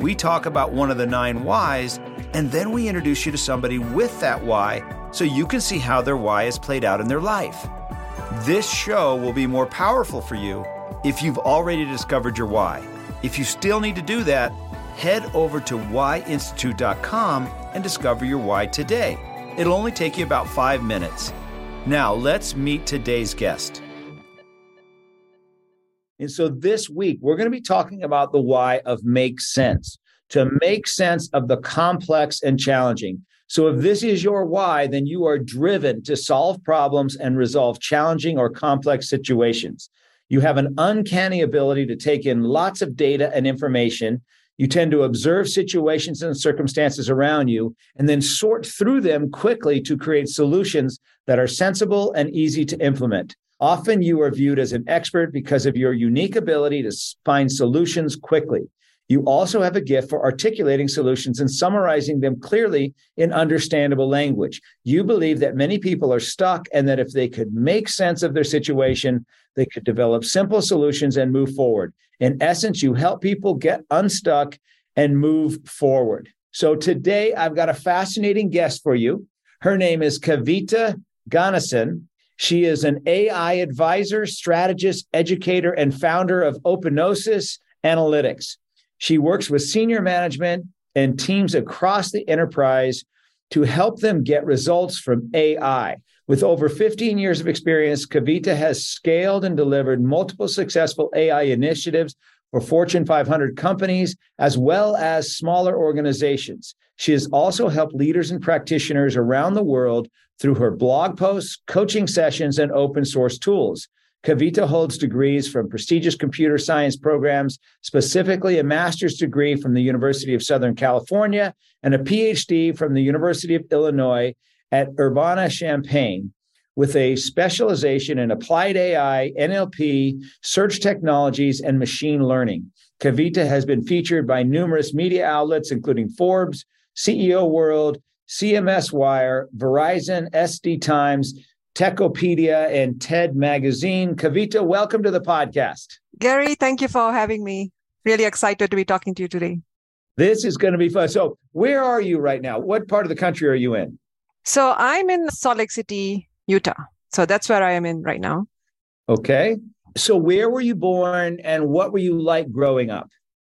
we talk about one of the nine whys, and then we introduce you to somebody with that why so you can see how their why is played out in their life. This show will be more powerful for you if you've already discovered your why. If you still need to do that, head over to whyinstitute.com and discover your why today. It'll only take you about five minutes. Now, let's meet today's guest. And so this week, we're going to be talking about the why of make sense, to make sense of the complex and challenging. So if this is your why, then you are driven to solve problems and resolve challenging or complex situations. You have an uncanny ability to take in lots of data and information. You tend to observe situations and circumstances around you and then sort through them quickly to create solutions that are sensible and easy to implement. Often you are viewed as an expert because of your unique ability to find solutions quickly. You also have a gift for articulating solutions and summarizing them clearly in understandable language. You believe that many people are stuck and that if they could make sense of their situation, they could develop simple solutions and move forward. In essence, you help people get unstuck and move forward. So today I've got a fascinating guest for you. Her name is Kavita Ganesan. She is an AI advisor, strategist, educator, and founder of Opinosis Analytics. She works with senior management and teams across the enterprise to help them get results from AI. With over 15 years of experience, Kavita has scaled and delivered multiple successful AI initiatives for Fortune 500 companies as well as smaller organizations. She has also helped leaders and practitioners around the world through her blog posts, coaching sessions, and open source tools. Kavita holds degrees from prestigious computer science programs, specifically a master's degree from the University of Southern California and a PhD from the University of Illinois at Urbana Champaign with a specialization in applied AI, NLP, search technologies, and machine learning. Kavita has been featured by numerous media outlets, including Forbes, CEO World, CMS Wire, Verizon, SD Times, Techopedia, and TED Magazine. Kavita, welcome to the podcast. Gary, thank you for having me. Really excited to be talking to you today. This is going to be fun. So, where are you right now? What part of the country are you in? So, I'm in Salt Lake City, Utah. So, that's where I am in right now. Okay. So, where were you born and what were you like growing up?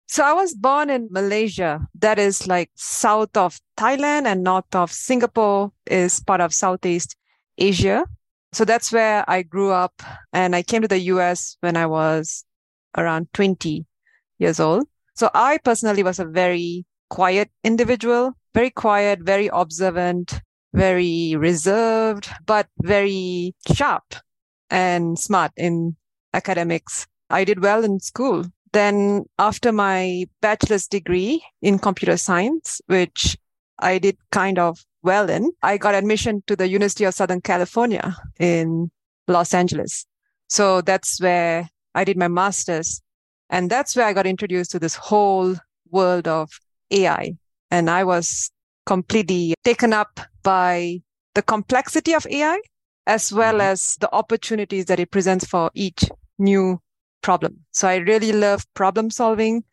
So, I was born in Malaysia. That is like south of Thailand and north of Singapore, is part of Southeast Asia. So that's where I grew up. And I came to the US when I was around 20 years old. So I personally was a very quiet individual, very quiet, very observant, very reserved, but very sharp and smart in academics. I did well in school. Then after my bachelor's degree in computer science, which I did kind of well in, I got admission to the University of Southern California in Los Angeles. So that's where I did my master's. And that's where I got introduced to this whole world of AI. And I was completely taken up by the complexity of AI as well mm-hmm. as the opportunities that it presents for each new problem. So I really love problem solving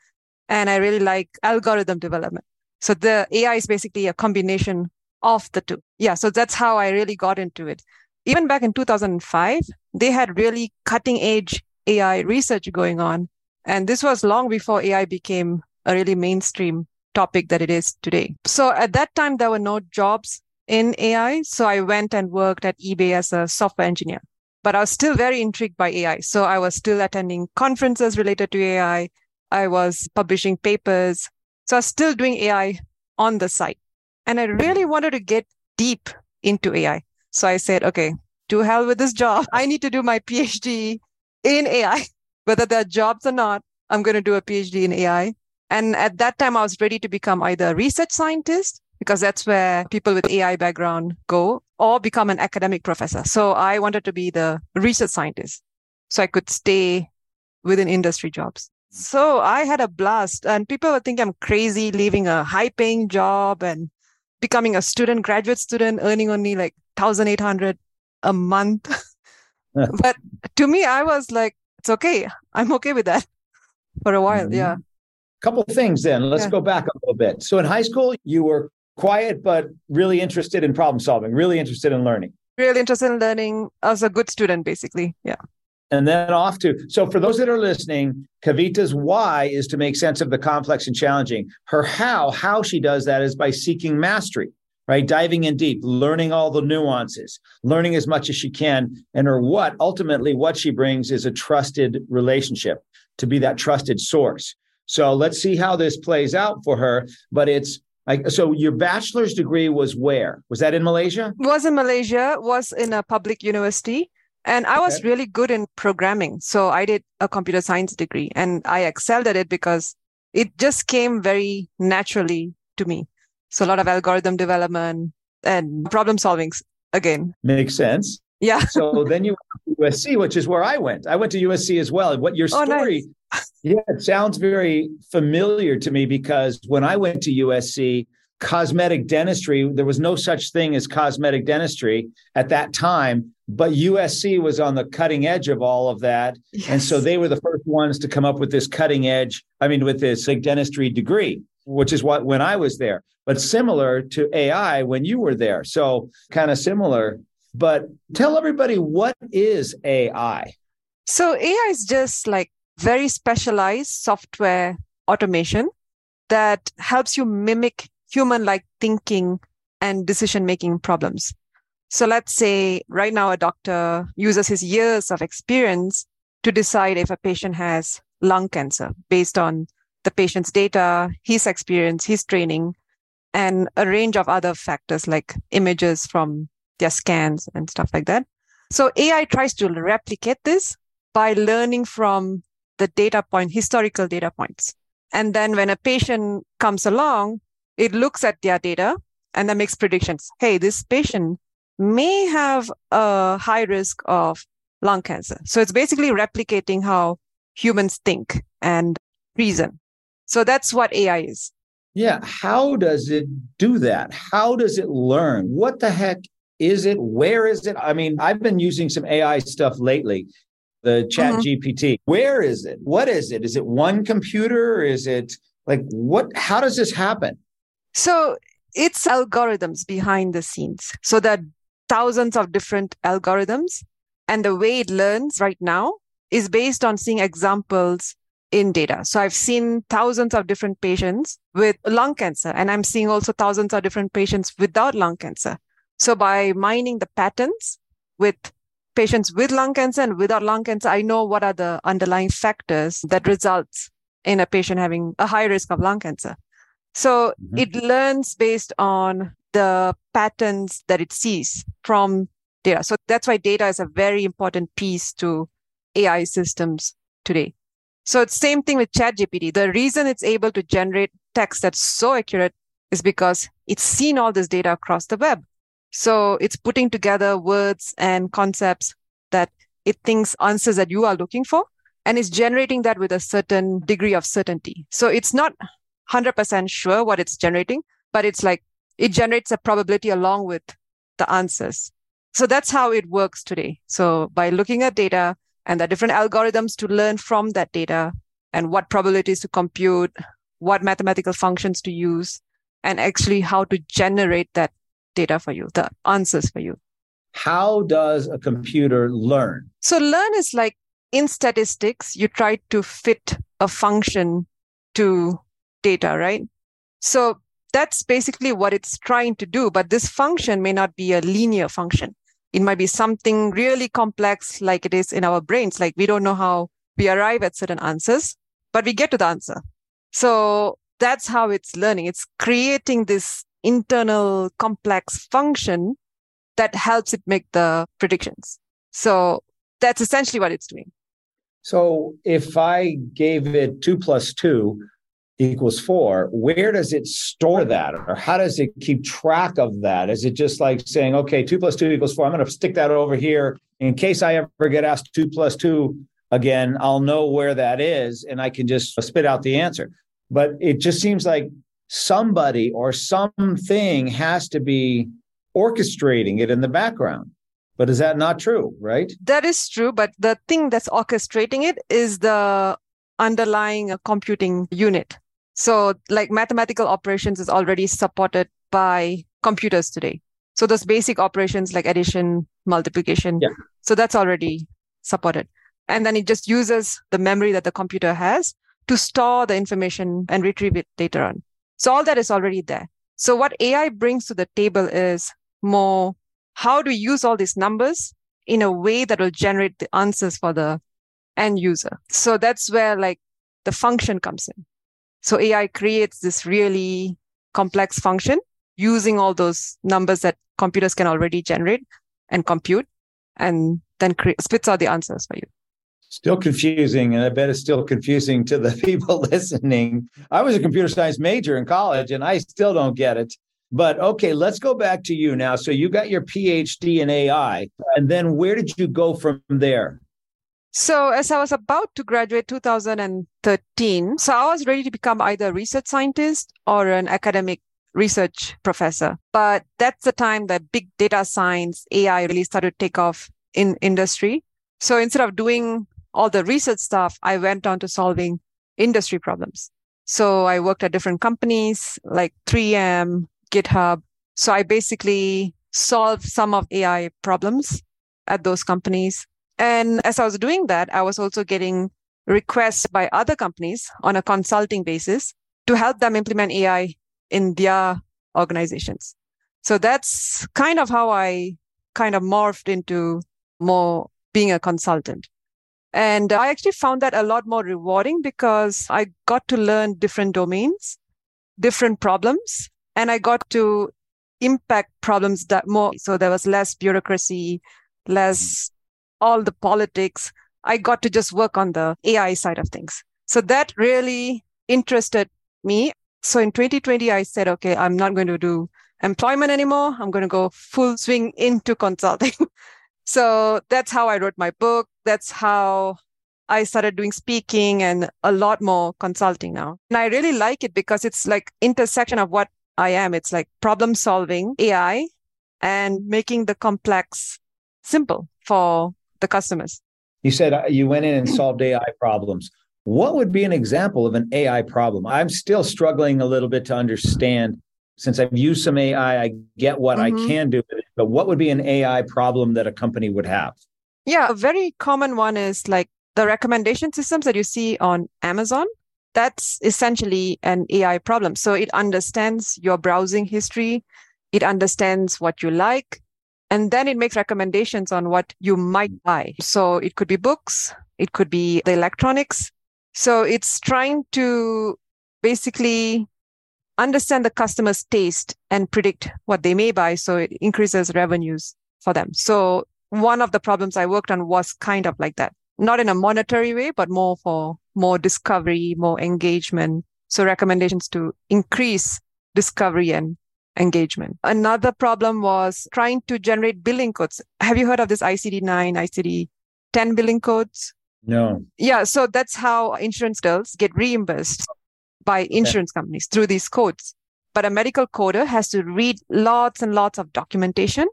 and I really like algorithm development. So the AI is basically a combination of the two. Yeah. So that's how I really got into it. Even back in 2005, they had really cutting edge AI research going on. And this was long before AI became a really mainstream topic that it is today. So at that time, there were no jobs in AI. So I went and worked at eBay as a software engineer, but I was still very intrigued by AI. So I was still attending conferences related to AI. I was publishing papers. So I was still doing AI on the side. And I really wanted to get deep into AI. So I said, okay, to hell with this job. I need to do my PhD in AI. Whether there are jobs or not, I'm going to do a PhD in AI. And at that time, I was ready to become either a research scientist, because that's where people with AI background go, or become an academic professor. So I wanted to be the research scientist so I could stay within industry jobs. So I had a blast, and people would think I'm crazy leaving a high paying job and becoming a student, graduate student, earning only like 1,800 a month. but to me, I was like, it's okay. I'm okay with that for a while. Mm-hmm. Yeah. Couple things then. Let's yeah. go back a little bit. So in high school, you were quiet, but really interested in problem solving, really interested in learning. Really interested in learning as a good student, basically. Yeah and then off to so for those that are listening kavita's why is to make sense of the complex and challenging her how how she does that is by seeking mastery right diving in deep learning all the nuances learning as much as she can and her what ultimately what she brings is a trusted relationship to be that trusted source so let's see how this plays out for her but it's like so your bachelor's degree was where was that in malaysia was in malaysia was in a public university and I was okay. really good in programming. So I did a computer science degree and I excelled at it because it just came very naturally to me. So a lot of algorithm development and problem solving again. Makes sense. Yeah. so then you went to USC, which is where I went. I went to USC as well. What your story, oh, nice. yeah, it sounds very familiar to me because when I went to USC, cosmetic dentistry, there was no such thing as cosmetic dentistry at that time but USC was on the cutting edge of all of that. Yes. And so they were the first ones to come up with this cutting edge, I mean, with this like dentistry degree, which is what when I was there, but similar to AI when you were there. So kind of similar. But tell everybody what is AI? So AI is just like very specialized software automation that helps you mimic human like thinking and decision making problems. So let's say right now a doctor uses his years of experience to decide if a patient has lung cancer based on the patient's data, his experience, his training, and a range of other factors like images from their scans and stuff like that. So AI tries to replicate this by learning from the data point, historical data points. And then when a patient comes along, it looks at their data and then makes predictions. Hey, this patient may have a high risk of lung cancer. So it's basically replicating how humans think and reason. So that's what AI is. Yeah. How does it do that? How does it learn? What the heck is it? Where is it? I mean, I've been using some AI stuff lately, the chat mm-hmm. GPT. Where is it? What is it? Is it one computer? Is it like what? How does this happen? So it's algorithms behind the scenes. So that thousands of different algorithms. And the way it learns right now is based on seeing examples in data. So I've seen thousands of different patients with lung cancer, and I'm seeing also thousands of different patients without lung cancer. So by mining the patterns with patients with lung cancer and without lung cancer, I know what are the underlying factors that results in a patient having a high risk of lung cancer. So mm-hmm. it learns based on the patterns that it sees from data. So that's why data is a very important piece to AI systems today. So it's same thing with ChatGPT. The reason it's able to generate text that's so accurate is because it's seen all this data across the web. So it's putting together words and concepts that it thinks answers that you are looking for and it's generating that with a certain degree of certainty. So it's not 100% sure what it's generating, but it's like it generates a probability along with the answers. So that's how it works today. So by looking at data and the different algorithms to learn from that data and what probabilities to compute, what mathematical functions to use, and actually how to generate that data for you, the answers for you. How does a computer learn? So learn is like in statistics, you try to fit a function to data, right? So that's basically what it's trying to do. But this function may not be a linear function. It might be something really complex like it is in our brains. Like we don't know how we arrive at certain answers, but we get to the answer. So that's how it's learning. It's creating this internal complex function that helps it make the predictions. So that's essentially what it's doing. So if I gave it two plus two, equals four, where does it store that? Or how does it keep track of that? Is it just like saying, okay, two plus two equals four? I'm going to stick that over here. In case I ever get asked two plus two again, I'll know where that is and I can just spit out the answer. But it just seems like somebody or something has to be orchestrating it in the background. But is that not true, right? That is true. But the thing that's orchestrating it is the underlying uh, computing unit. So, like mathematical operations is already supported by computers today. So, those basic operations like addition, multiplication. Yeah. So, that's already supported. And then it just uses the memory that the computer has to store the information and retrieve it later on. So, all that is already there. So, what AI brings to the table is more how we use all these numbers in a way that will generate the answers for the end user. So that's where like the function comes in. So AI creates this really complex function using all those numbers that computers can already generate and compute and then cre- spits out the answers for you. Still confusing, and I bet it's still confusing to the people listening. I was a computer science major in college, and I still don't get it. But okay, let's go back to you now. So you got your PhD in AI, and then where did you go from there? So as I was about to graduate 2013, so I was ready to become either a research scientist or an academic research professor. But that's the time that big data science, AI really started to take off in industry. So instead of doing all the research stuff, I went on to solving industry problems. So I worked at different companies like 3M, GitHub. So I basically solved some of AI problems at those companies and as I was doing that, I was also getting requests by other companies on a consulting basis to help them implement AI in their organizations. So that's kind of how I kind of morphed into more being a consultant. And I actually found that a lot more rewarding because I got to learn different domains, different problems, and I got to impact problems that more. So there was less bureaucracy, less hmm. all the politics. I got to just work on the AI side of things. So that really interested me. So in 2020, I said, okay, I'm not going to do employment anymore. I'm going to go full swing into consulting. so that's how I wrote my book. That's how I started doing speaking and a lot more consulting now. And I really like it because it's like intersection of what I am. It's like problem solving AI and making the complex simple for the customers. You said uh, you went in and solved AI problems. What would be an example of an AI problem? I'm still struggling a little bit to understand. Since I've used some AI, I get what mm-hmm. I can do with. But what would be an AI problem that a company would have? Yeah, a very common one is like the recommendation systems that you see on Amazon. That's essentially an AI problem. So it understands your browsing history. It understands what you like. And then it makes recommendations on what you might mm. buy. So it could be books, it could be the electronics. So it's trying to basically understand the customer's taste and predict what they may buy. So it increases revenues for them. So one of the problems I worked on was kind of like that, not in a monetary way, but more for more discovery, more engagement. So recommendations to increase discovery and engagement. Another problem was trying to generate billing codes. Have you heard of this ICD 9, ICD 10 billing codes? No. Yeah. So that's how insurance bills get reimbursed by insurance okay. companies through these codes. But a medical coder has to read lots and lots of documentation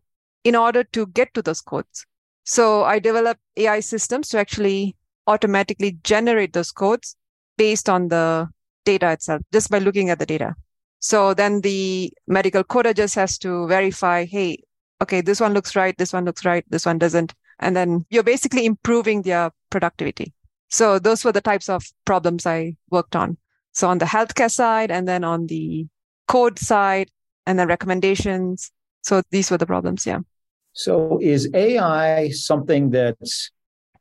in order to get to those codes. So I developed AI systems to actually automatically generate those codes based on the data itself, just by looking at the data. So then the medical coder just has to verify, hey, okay, this one looks right, this one looks right, this one doesn't. And then you're basically improving their productivity. So those were the types of problems I worked on. So on the healthcare side and then on the code side and then recommendations. So these were the problems. Yeah. So is AI something that's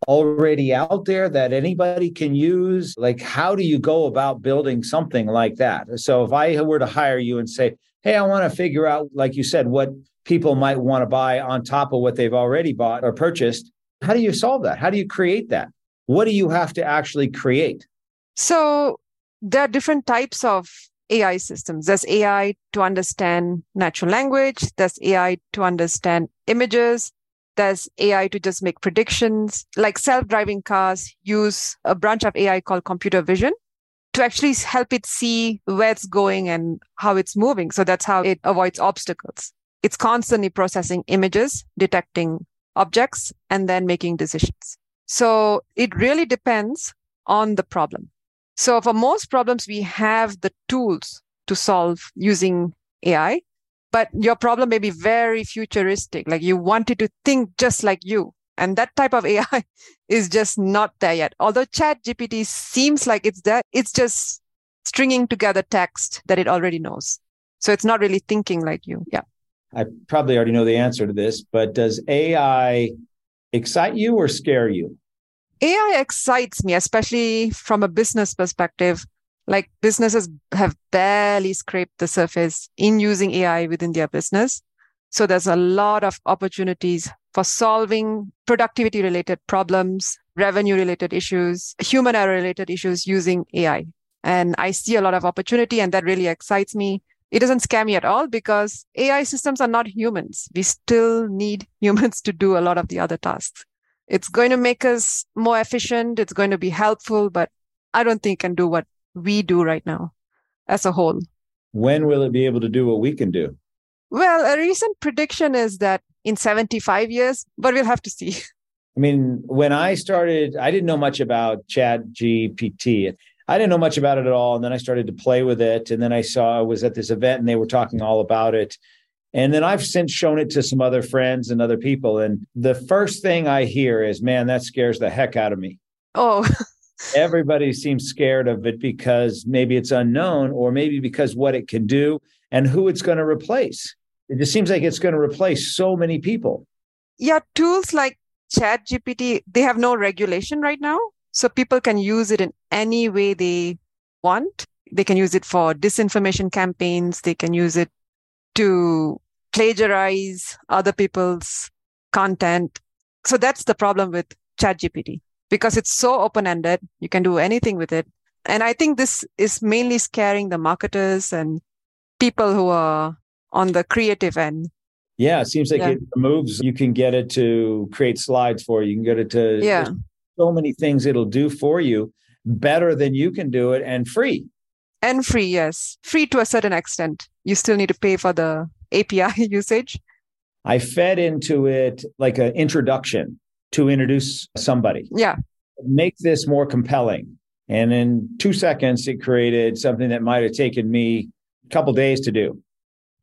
already out there that anybody can use? Like, how do you go about building something like that? So, if I were to hire you and say, Hey, I want to figure out, like you said, what people might want to buy on top of what they've already bought or purchased, how do you solve that? How do you create that? What do you have to actually create? So, there are different types of AI systems. There's AI to understand natural language. There's AI to understand images. There's AI to just make predictions. Like self-driving cars use a branch of AI called computer vision to actually help it see where it's going and how it's moving. So that's how it avoids obstacles. It's constantly processing images, detecting objects, and then making decisions. So it really depends on the problem. So for most problems, we have the tools to solve using AI, but your problem may be very futuristic. Like you wanted to think just like you. And that type of AI is just not there yet. Although Chat GPT seems like it's there, it's just stringing together text that it already knows. So it's not really thinking like you. Yeah. I probably already know the answer to this, but does AI excite you or scare you? AI excites me, especially from a business perspective. Like businesses have barely scraped the surface in using AI within their business. So there's a lot of opportunities for solving productivity related problems, revenue related issues, human error related issues using AI. And I see a lot of opportunity and that really excites me. It doesn't scare me at all because AI systems are not humans. We still need humans to do a lot of the other tasks. It's going to make us more efficient. It's going to be helpful, but I don't think it can do what we do right now as a whole. When will it be able to do what we can do? Well, a recent prediction is that in 75 years, but we'll have to see. I mean, when I started, I didn't know much about Chat GPT. I didn't know much about it at all. And then I started to play with it. And then I saw I was at this event and they were talking all about it. And then I've since shown it to some other friends and other people. And the first thing I hear is, man, that scares the heck out of me. Oh. Everybody seems scared of it because maybe it's unknown or maybe because what it can do and who it's going to replace. It just seems like it's going to replace so many people. Yeah, tools like Chat GPT, they have no regulation right now. So people can use it in any way they want. They can use it for disinformation campaigns. They can use it to plagiarize other people's content. So that's the problem with ChatGPT because it's so open ended. You can do anything with it. And I think this is mainly scaring the marketers and people who are on the creative end. Yeah, it seems like yeah. it removes, you can get it to create slides for you. You can get it to yeah. so many things it'll do for you better than you can do it and free. And free, yes. Free to a certain extent. You still need to pay for the API usage. I fed into it like an introduction to introduce somebody. Yeah. Make this more compelling. And in two seconds, it created something that might have taken me a couple days to do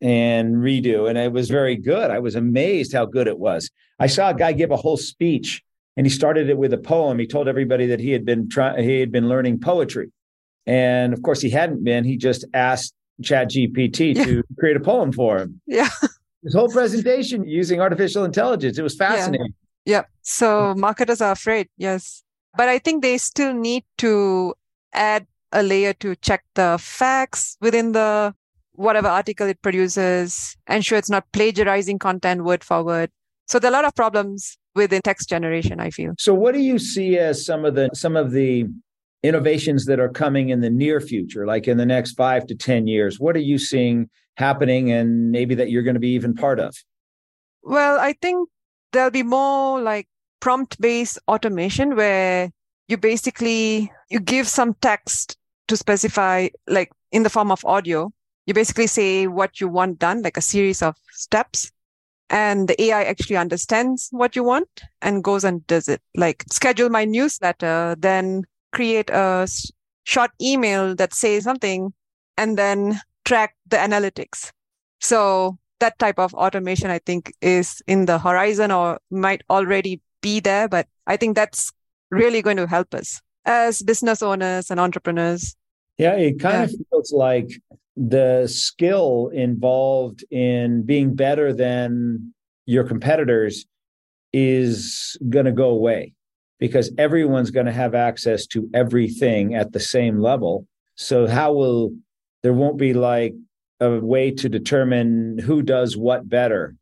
and redo. And it was very good. I was amazed how good it was. I saw a guy give a whole speech and he started it with a poem. He told everybody that he had been trying, he had been learning poetry. And of course, he hadn't been. He just asked Chat GPT yeah. to create a poem for him. Yeah. His whole presentation using artificial intelligence. It was fascinating. Yeah. yeah. So marketers are afraid. Yes. But I think they still need to add a layer to check the facts within the whatever article it produces, ensure it's not plagiarizing content word for word. So there are a lot of problems within text generation, I feel. So what do you see as some of the some of the innovations that are coming in the near future, like in the next five to 10 years? What are you seeing happening and maybe that you're going to be even part of? Well, I think there'll be more like prompt based automation where you basically you give some text to specify like in the form of audio you basically say what you want done like a series of steps and the ai actually understands what you want and goes and does it like schedule my newsletter then create a short email that says something and then track the analytics. So that type of automation, I think, is in the horizon or might already be there. But I think that's really going to help us as business owners and entrepreneurs. Yeah, it kind yeah. of feels like the skill involved in being better than your competitors is going to go away because everyone's going to have access to everything at the same level. So how will there won't be like a way to determine who does what better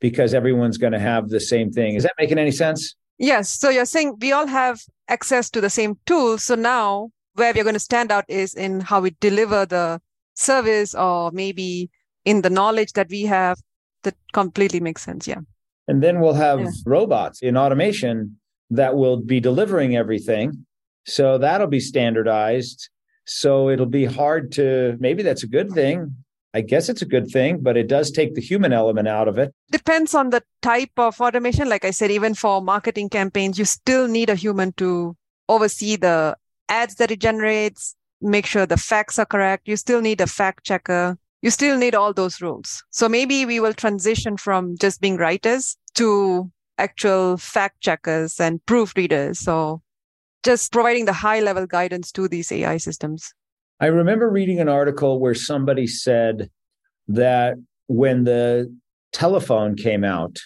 because everyone's going to have the same thing. Is that making any sense? Yes. So you're saying we all have access to the same tools. So now where we're going to stand out is in how we deliver the service or maybe in the knowledge that we have. That completely makes sense. Yeah. And then we'll have yeah. robots in automation that will be delivering everything. So that'll be standardized. So it'll be hard to, maybe that's a good thing. I guess it's a good thing, but it does take the human element out of it. Depends on the type of automation. Like I said, even for marketing campaigns, you still need a human to oversee the ads that it generates, make sure the facts are correct. You still need a fact checker. You still need all those rules. So maybe we will transition from just being writers to actual fact checkers and proofreaders. So just providing the high level guidance to these AI systems. I remember reading an article where somebody said that when the telephone came out,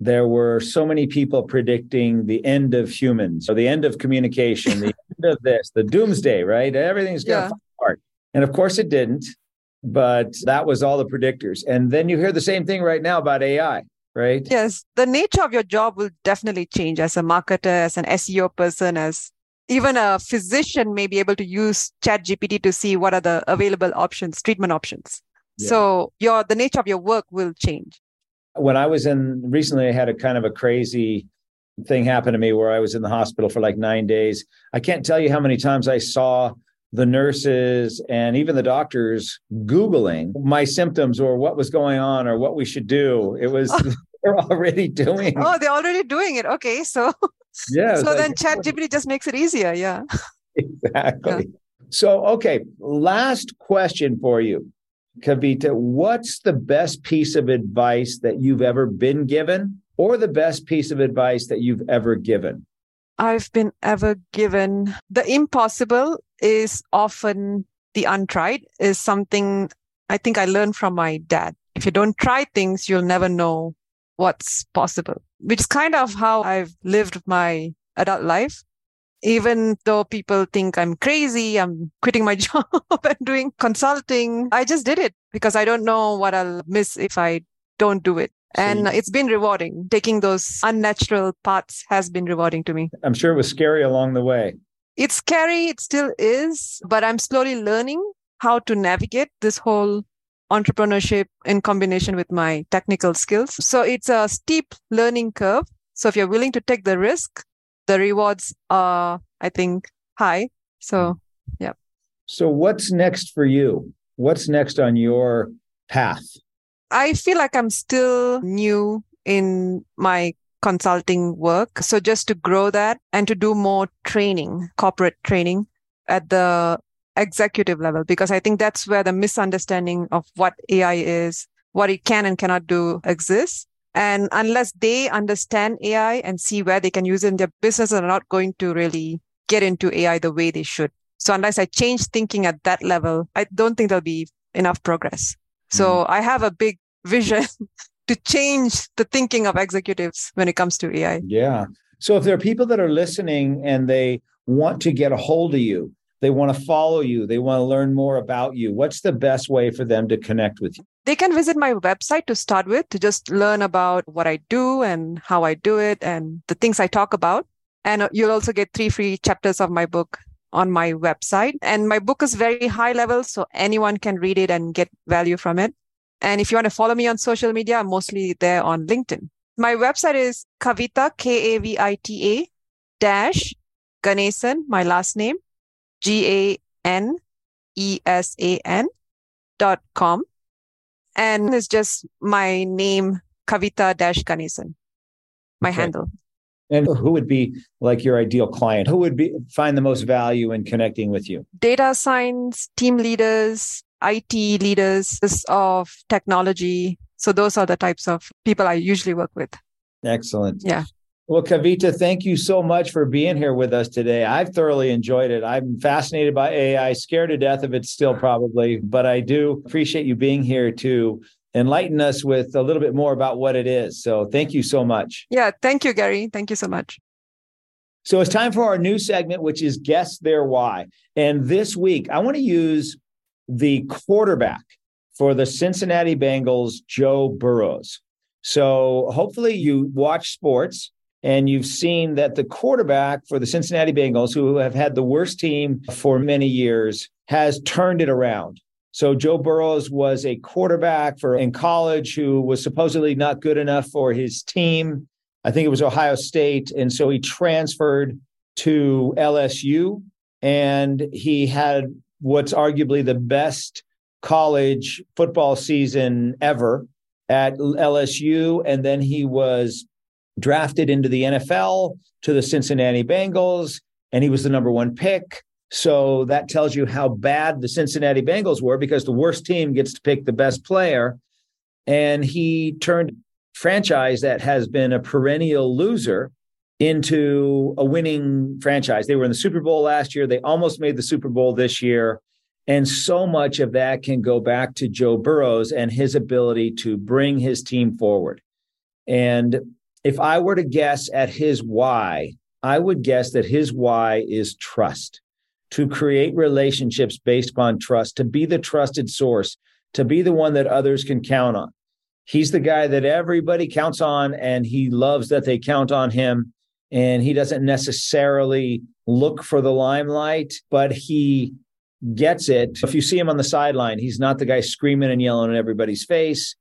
there were so many people predicting the end of humans or the end of communication, the end of this, the doomsday, right? Everything's going to yeah. fall apart. And of course it didn't, but that was all the predictors. And then you hear the same thing right now about AI right? Yes. The nature of your job will definitely change as a marketer, as an SEO person, as even a physician may be able to use chat gpt to see what are the available options treatment options yeah. so your the nature of your work will change when i was in recently i had a kind of a crazy thing happen to me where i was in the hospital for like nine days i can't tell you how many times i saw the nurses and even the doctors googling my symptoms or what was going on or what we should do it was oh. they're already doing oh they're already doing it okay so yeah. So then Chat GPT just makes it easier. Yeah. Exactly. Yeah. So, okay, last question for you, Kavita. What's the best piece of advice that you've ever been given, or the best piece of advice that you've ever given? I've been ever given. The impossible is often the untried, is something I think I learned from my dad. If you don't try things, you'll never know what's possible which is kind of how I've lived my adult life. Even though people think I'm crazy, I'm quitting my job and doing consulting. I just did it because I don't know what I'll miss if I don't do it. And it's been rewarding. Taking those unnatural paths has been rewarding to me. I'm sure it was scary along the way. It's scary. It still is, but I'm slowly learning how to navigate this whole entrepreneurship in combination with my technical skills. So it's a steep learning curve. So if you're willing to take the risk, the rewards are, I think, high. So, yeah. So what's next for you? What's next on your path? I feel like I'm still new in my consulting work. So just to grow that and to do more training, corporate training at the executive level because I think that's where the misunderstanding of what AI is, what it can and cannot do exists. And unless they understand AI and see where they can use it in their business, they're not going to really get into AI the way they should. So unless I change thinking at that level, I don't think there'll be enough progress. So mm. I have a big vision to change the thinking of executives when it comes to AI. Yeah. So if there are people that are listening and they want to get a hold of you, they want to follow you, they want to learn more about you, what's the best way for them to connect with you? They can visit my website to start with to just learn about what I do and how I do it and the things I talk about. And you'll also get three free chapters of my book on my website. And my book is very high level, so anyone can read it and get value from it. And if you want to follow me on social media, I'm mostly there on LinkedIn. My website is Kavita, K A V I T A dash Ganesan, my last name, G A N E S A N dot com. And it's just my name, Kavita Dash Ganesan, my okay. handle. And who would be like your ideal client? Who would be find the most value in connecting with you? Data science, team leaders, IT leaders of technology. So those are the types of people I usually work with. Excellent. Yeah. Well, Kavita, thank you so much for being here with us today. I've thoroughly enjoyed it. I'm fascinated by AI, scared to death of it still, probably, but I do appreciate you being here to enlighten us with a little bit more about what it is. So thank you so much. Yeah, thank you, Gary. Thank you so much. So it's time for our new segment, which is Guess Their Why. And this week, I want to use the quarterback for the Cincinnati Bengals, Joe Burrows. So hopefully you watch sports And you've seen that the quarterback for the Cincinnati Bengals, who have had the worst team for many years, has turned it around. So Joe Burrows was a quarterback for in college who was supposedly not good enough for his team. I think it was Ohio State. And so he transferred to LSU and he had what's arguably the best college football season ever at LSU. And then he was drafted into the NFL to the Cincinnati Bengals, and he was the number one pick. So that tells you how bad the Cincinnati Bengals were because the worst team gets to pick the best player. And he turned franchise that has been a perennial loser into a winning franchise. They were in the Super Bowl last year. They almost made the Super Bowl this year. And so much of that can go back to Joe Burrows and his ability to bring his team forward. And if I were to guess at his why, I would guess that his why is trust to create relationships based upon trust, to be the trusted source, to be the one that others can count on. He's the guy that everybody counts on, and he loves that they count on him. And he doesn't necessarily look for the limelight, but he gets it. If you see him on the sideline, he's not the guy screaming and yelling in everybody's face.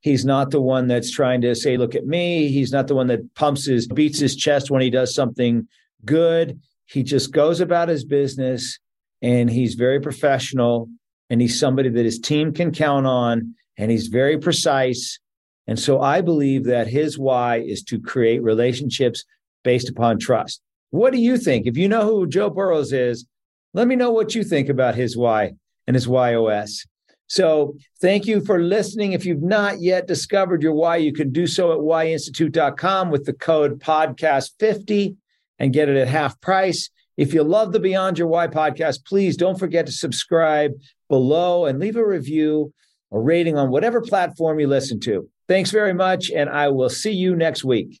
He's not the one that's trying to say, look at me. He's not the one that pumps his, beats his chest when he does something good. He just goes about his business and he's very professional and he's somebody that his team can count on and he's very precise. And so I believe that his why is to create relationships based upon trust. What do you think? If you know who Joe Burrows is, let me know what you think about his why and his YOS. So thank you for listening. If you've not yet discovered your why, you can do so at whyinstitute.com with the code podcast50 and get it at half price. If you love the Beyond Your Why podcast, please don't forget to subscribe below and leave a review or rating on whatever platform you listen to. Thanks very much, and I will see you next week.